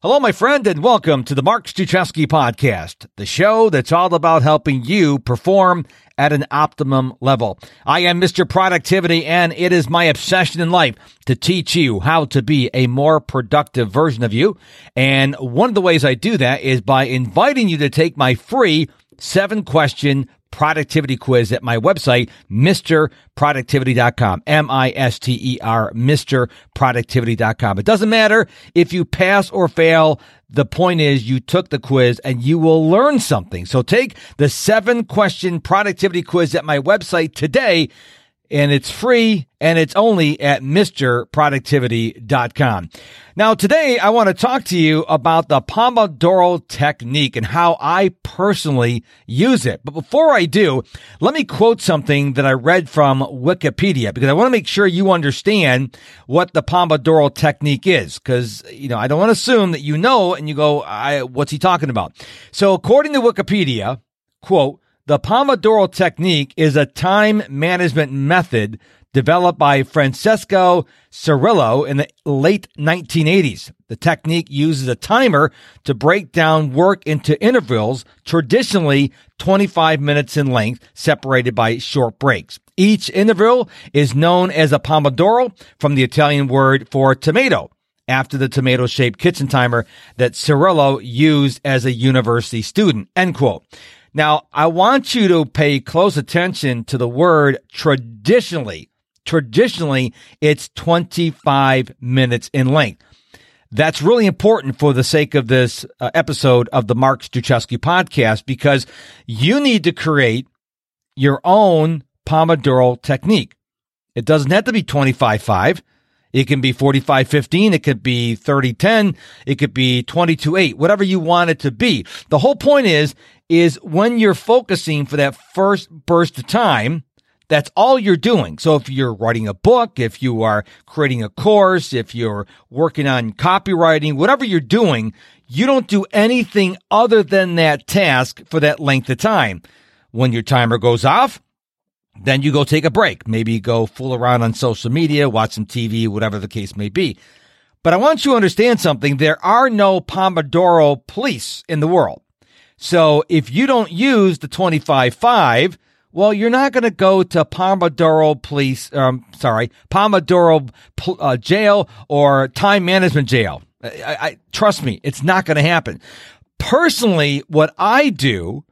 Hello, my friend, and welcome to the Mark Struczewski podcast, the show that's all about helping you perform at an optimum level. I am Mr. Productivity, and it is my obsession in life to teach you how to be a more productive version of you. And one of the ways I do that is by inviting you to take my free seven question productivity quiz at my website, MisterProductivity.com. M-I-S-T-E-R, MisterProductivity.com. It doesn't matter if you pass or fail. The point is you took the quiz and you will learn something. So take the seven question productivity quiz at my website today and it's free and it's only at MisterProductivity.com. Now today I want to talk to you about the Pomodoro technique and how I personally use it. But before I do, let me quote something that I read from Wikipedia because I want to make sure you understand what the Pomodoro technique is because, you know, I don't want to assume that you know and you go, what's he talking about? So according to Wikipedia, quote, the Pomodoro technique is a time management method developed by Francesco Cirillo in the late 1980s. The technique uses a timer to break down work into intervals, traditionally 25 minutes in length, separated by short breaks. Each interval is known as a Pomodoro from the Italian word for tomato after the tomato shaped kitchen timer that Cirillo used as a university student. End quote. Now, I want you to pay close attention to the word traditionally. Traditionally, it's 25 minutes in length. That's really important for the sake of this uh, episode of the Mark Struczewski podcast because you need to create your own Pomodoro technique. It doesn't have to be 25 5. It can be 45 15. It could be 30 10. It could be 22 8, whatever you want it to be. The whole point is, is when you're focusing for that first burst of time, that's all you're doing. So if you're writing a book, if you are creating a course, if you're working on copywriting, whatever you're doing, you don't do anything other than that task for that length of time. When your timer goes off, then you go take a break. Maybe go fool around on social media, watch some TV, whatever the case may be. But I want you to understand something. There are no Pomodoro police in the world. So if you don't use the 25-5, well, you're not going to go to Pomodoro police, um, sorry, Pomodoro uh, jail or time management jail. I, I, trust me, it's not going to happen. Personally, what I do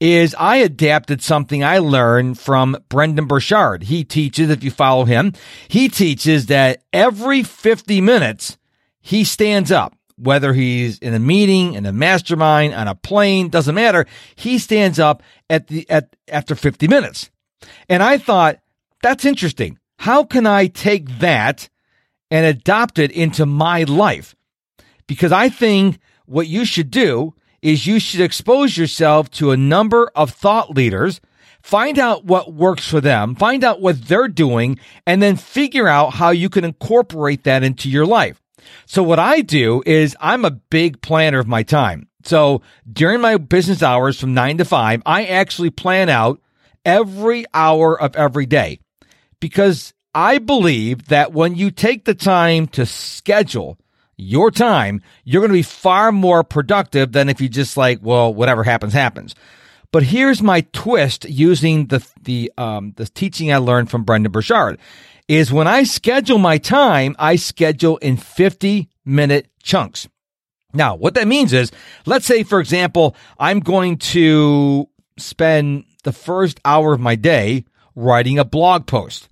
is I adapted something I learned from Brendon Burchard. He teaches, if you follow him, he teaches that every 50 minutes, he stands up whether he's in a meeting, in a mastermind, on a plane, doesn't matter. He stands up at the, at, after 50 minutes. And I thought, that's interesting. How can I take that and adopt it into my life? Because I think what you should do is you should expose yourself to a number of thought leaders, find out what works for them, find out what they're doing, and then figure out how you can incorporate that into your life. So what I do is I'm a big planner of my time. So during my business hours from nine to five, I actually plan out every hour of every day because I believe that when you take the time to schedule your time, you're going to be far more productive than if you just like, well, whatever happens, happens. But here's my twist using the, the, um, the teaching I learned from Brendon Burchard is when I schedule my time, I schedule in 50 minute chunks. Now, what that means is, let's say, for example, I'm going to spend the first hour of my day writing a blog post.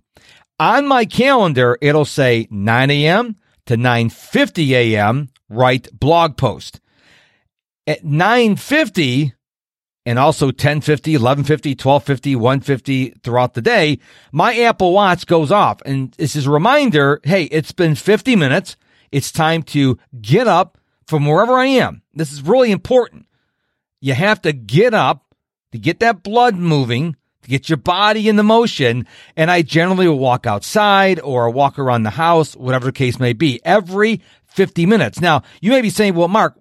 On my calendar, it'll say 9 a.m. to 9.50 a.m. write blog post. At 9.50, and also 1050, 1150, 1250, 150 throughout the day, my Apple Watch goes off. And this is a reminder, hey, it's been 50 minutes. It's time to get up from wherever I am. This is really important. You have to get up to get that blood moving, to get your body in the motion. And I generally will walk outside or walk around the house, whatever the case may be, every 50 minutes. Now, you may be saying, well, Mark,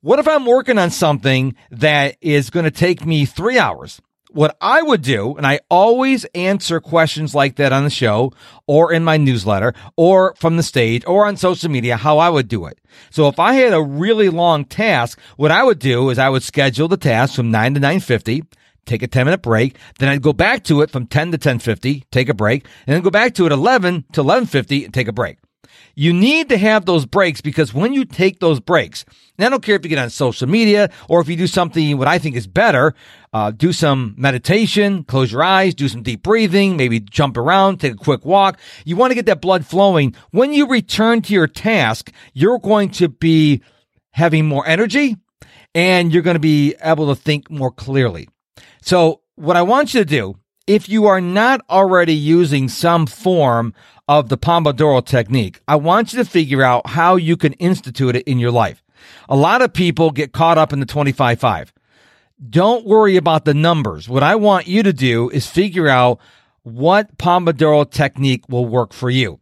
what if I'm working on something that is going to take me three hours? what I would do, and I always answer questions like that on the show or in my newsletter or from the stage or on social media, how I would do it. So if I had a really long task, what I would do is I would schedule the task from 9 to 950 take a 10 minute break. Then I'd go back to it from 10 to 1050, take a break, and then go back to it 11 to 1150 and take a break. You need to have those breaks because when you take those breaks, and I don't care if you get on social media or if you do something what I think is better, uh, do some meditation, close your eyes, do some deep breathing, maybe jump around, take a quick walk. You want to get that blood flowing. When you return to your task, you're going to be having more energy and you're going to be able to think more clearly. So what I want you to do, if you are not already using some form of the Pomodoro technique, I want you to figure out how you can institute it in your life. A lot of people get caught up in the 25-5. Don't worry about the numbers. What I want you to do is figure out what Pomodoro technique will work for you.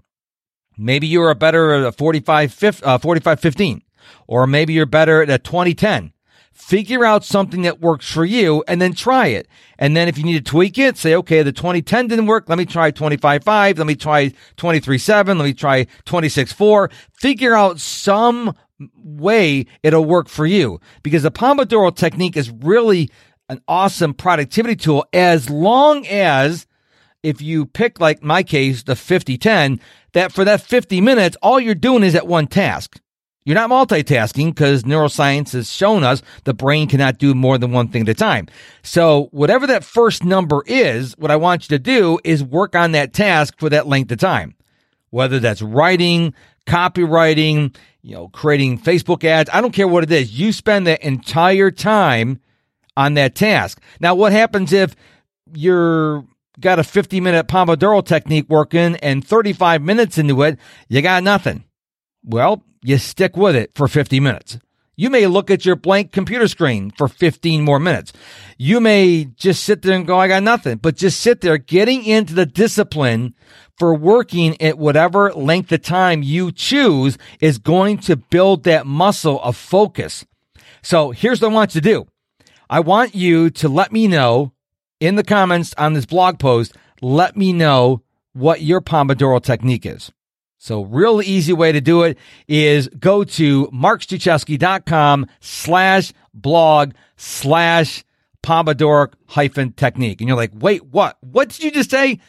Maybe you're a better at a 45, uh, 45 15, or maybe you're better at a 20 10 figure out something that works for you and then try it. And then if you need to tweak it, say, okay, the 2010 didn't work. Let me try 25.5. Let me try 23.7. Let me try 26.4. Figure out some way it'll work for you because the Pomodoro technique is really an awesome productivity tool as long as if you pick like my case, the 50-10, that for that 50 minutes, all you're doing is at one task. You're not multitasking because neuroscience has shown us the brain cannot do more than one thing at a time. So whatever that first number is, what I want you to do is work on that task for that length of time. Whether that's writing, copywriting, you know, creating Facebook ads, I don't care what it is. You spend the entire time on that task. Now, what happens if you're got a 50 minute Pomodoro technique working and 35 minutes into it, you got nothing? Well, you stick with it for 50 minutes. You may look at your blank computer screen for 15 more minutes. You may just sit there and go, I got nothing, but just sit there getting into the discipline for working at whatever length of time you choose is going to build that muscle of focus. So here's what I want you to do. I want you to let me know in the comments on this blog post, let me know what your Pomodoro technique is. So real easy way to do it is go to markstruczewski.com slash blog slash Pomodoro hyphen technique. And you're like, wait, what? What did you just say?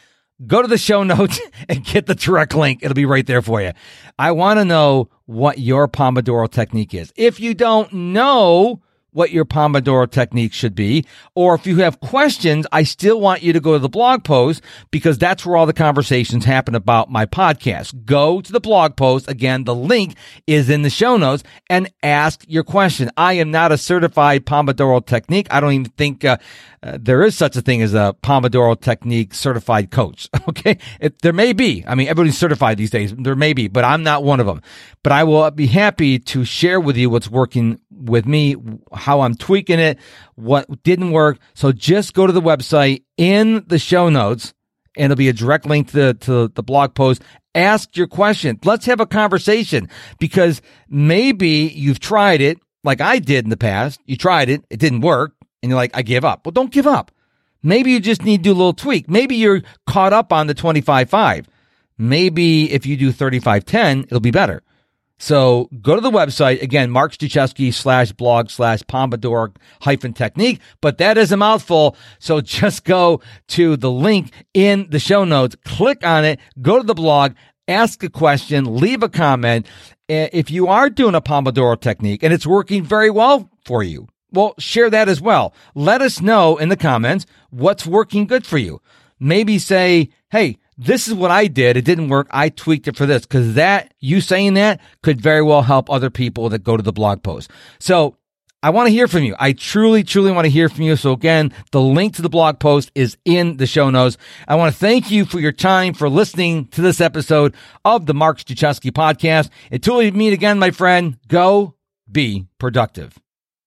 Go to the show notes and get the direct link. It'll be right there for you. I want to know what your Pomodoro technique is. If you don't know, what your Pomodoro technique should be. Or if you have questions, I still want you to go to the blog post because that's where all the conversations happen about my podcast. Go to the blog post. Again, the link is in the show notes and ask your question. I am not a certified Pomodoro technique. I don't even think uh, uh, there is such a thing as a Pomodoro technique certified coach. Okay. It, there may be. I mean, everybody's certified these days. There may be, but I'm not one of them. But I will be happy to share with you what's working with me, how I'm tweaking it, what didn't work. So just go to the website in the show notes and it'll be a direct link to to the blog post. Ask your question. Let's have a conversation because maybe you've tried it like I did in the past. You tried it. It didn't work and you're like, I give up. Well, don't give up. Maybe you just need to do a little tweak. Maybe you're caught up on the 25-5. Maybe if you do 35-10, it'll be better. So go to the website again, Mark Struczewski slash blog slash Pomodoro hyphen technique, but that is a mouthful. So just go to the link in the show notes, click on it, go to the blog, ask a question, leave a comment. If you are doing a Pomodoro technique and it's working very well for you, well, share that as well. Let us know in the comments what's working good for you. Maybe say, Hey, this is what I did. It didn't work. I tweaked it for this because that you saying that could very well help other people that go to the blog post. So I want to hear from you. I truly, truly want to hear from you. So again, the link to the blog post is in the show notes. I want to thank you for your time for listening to this episode of the Mark Struczewski podcast. Until we meet again, my friend, go be productive.